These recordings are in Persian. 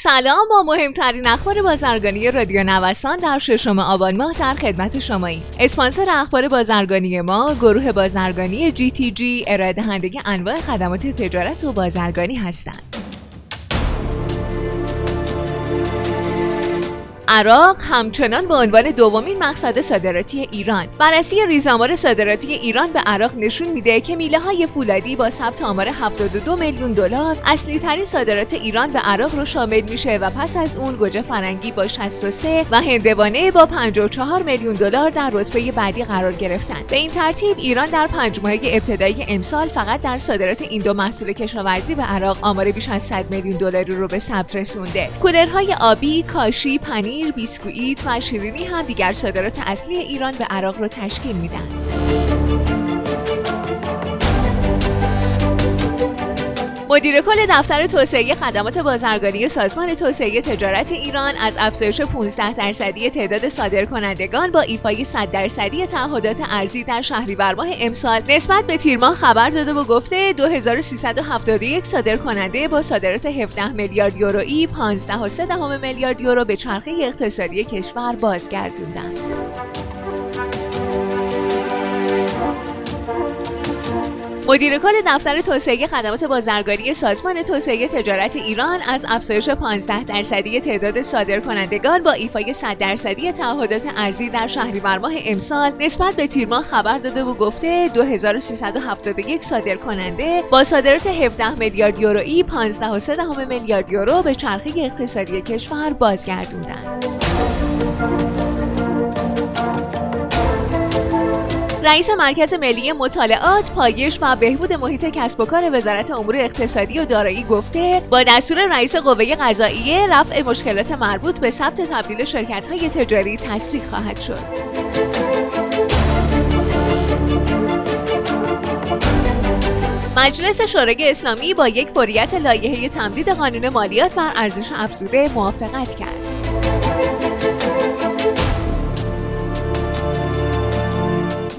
سلام با مهمترین اخبار بازرگانی رادیو نوسان در ششم آبان ماه در خدمت شماییم. اسپانسر اخبار بازرگانی ما گروه بازرگانی جی تی جی ارائه انواع خدمات تجارت و بازرگانی هستند. عراق همچنان به عنوان دومین مقصد صادراتی ایران. بررسی ریزآمار صادراتی ایران به عراق نشون میده که میله های فولادی با ثبت آمار 72 میلیون دلار اصلی ترین صادرات ایران به عراق رو شامل میشه و پس از اون گوجه فرنگی با 63 و هندوانه با 54 میلیون دلار در رتبه بعدی قرار گرفتن. به این ترتیب ایران در پنج ماهه ابتدایی امسال فقط در صادرات این دو محصول کشاورزی به عراق آمار بیش از 100 میلیون دلاری رو به ثبت رسونده. کولرهای آبی کاشی پنیر پنیر، بیسکویت و شیرینی هم دیگر صادرات اصلی ایران به عراق رو تشکیل میدن. مدیر کل دفتر توسعه خدمات بازرگانی سازمان توسعه تجارت ایران از افزایش 15 درصدی تعداد صادرکنندگان با ایفای 100 درصدی تعهدات ارزی در شهریور ماه امسال نسبت به تیر ماه خبر داده و گفته 2371 صادرکننده با صادرات 17 میلیارد یورویی 15.3 میلیارد یورو به چرخه اقتصادی کشور بازگردوندند. مدیر کل دفتر توسعه خدمات بازرگانی سازمان توسعه تجارت ایران از افزایش 15 درصدی تعداد صادرکنندگان با ایفای 100 درصدی تعهدات ارزی در شهریور ماه امسال نسبت به تیر ماه خبر داده و گفته 2371 صادرکننده با صادرات 17 میلیارد یورویی 15.3 میلیارد یورو به چرخه اقتصادی کشور بازگردوندند. رئیس مرکز ملی مطالعات، پایش و بهبود محیط کسب و کار وزارت امور اقتصادی و دارایی گفته با دستور رئیس قوه قضاییه رفع مشکلات مربوط به ثبت تبدیل شرکت‌های تجاری تسریع خواهد شد. مجلس شورای اسلامی با یک فوریت لایحه تمدید قانون مالیات بر ارزش افزوده موافقت کرد.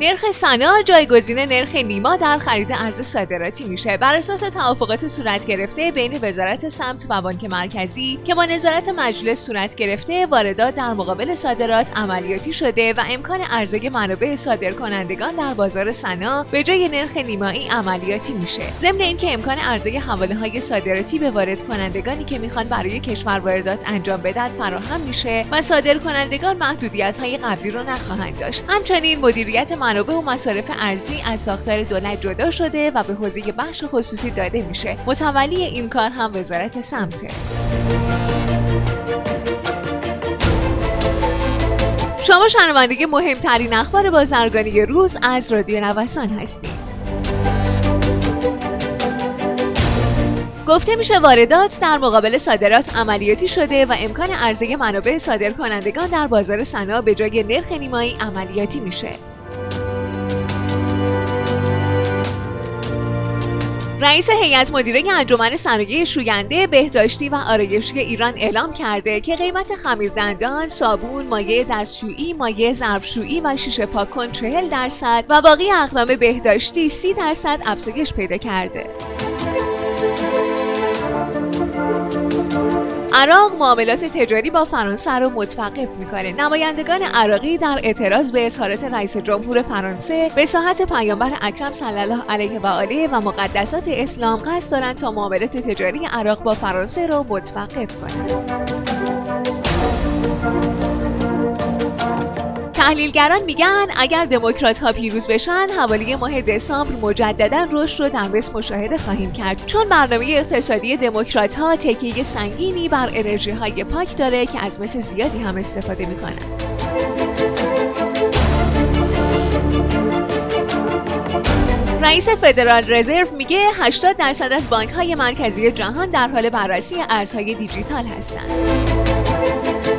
نرخ سنا جایگزین نرخ نیما در خرید ارز صادراتی میشه. بر اساس توافقات صورت گرفته بین وزارت سمت و بانک مرکزی که با نظارت مجلس صورت گرفته واردات در مقابل صادرات عملیاتی شده و امکان عرضه منابع صادرکنندگان در بازار سنا به جای نرخ نیمایی عملیاتی میشه. ضمن اینکه امکان عرضه حواله های صادراتی به وارد کنندگانی که می‌خوان برای کشور واردات انجام بدن فراهم میشه و صادرکنندگان محدودیت های قبلی رو نخواهند داشت. همچنین مدیریت منابع و مصارف ارزی از ساختار دولت جدا شده و به حوزه بخش خصوصی داده میشه. متولی این کار هم وزارت سمته. شما شنونده مهمترین اخبار بازرگانی روز از رادیو نوسان هستید. گفته میشه واردات در مقابل صادرات عملیاتی شده و امکان عرضه منابع صادر کنندگان در بازار سنا به جای نرخ نیمایی عملیاتی میشه. رئیس هیئت مدیره انجمن صنایع شوینده بهداشتی و آرایشی ایران اعلام کرده که قیمت خمیر دندان، صابون، مایع دستشویی، مایع ظرفشویی و شیشه پاکن 40 درصد و باقی اقلام بهداشتی 30 درصد افزایش پیدا کرده. عراق معاملات تجاری با فرانسه را متوقف می‌کنه. نمایندگان عراقی در اعتراض به اظهارات رئیس جمهور فرانسه به ساحت پیامبر اکرم صلی الله علیه و آله و مقدسات اسلام قصد دارند تا معاملات تجاری عراق با فرانسه را متوقف کنند. تحلیلگران میگن اگر دموکرات ها پیروز بشن حوالی ماه دسامبر مجددا رشد رو در مصر مشاهده خواهیم کرد چون برنامه اقتصادی دموکرات ها تکیه سنگینی بر انرژی های پاک داره که از مس زیادی هم استفاده می‌کنن رئیس فدرال رزرو میگه 80 درصد از بانک های مرکزی جهان در حال بررسی ارزهای دیجیتال هستند.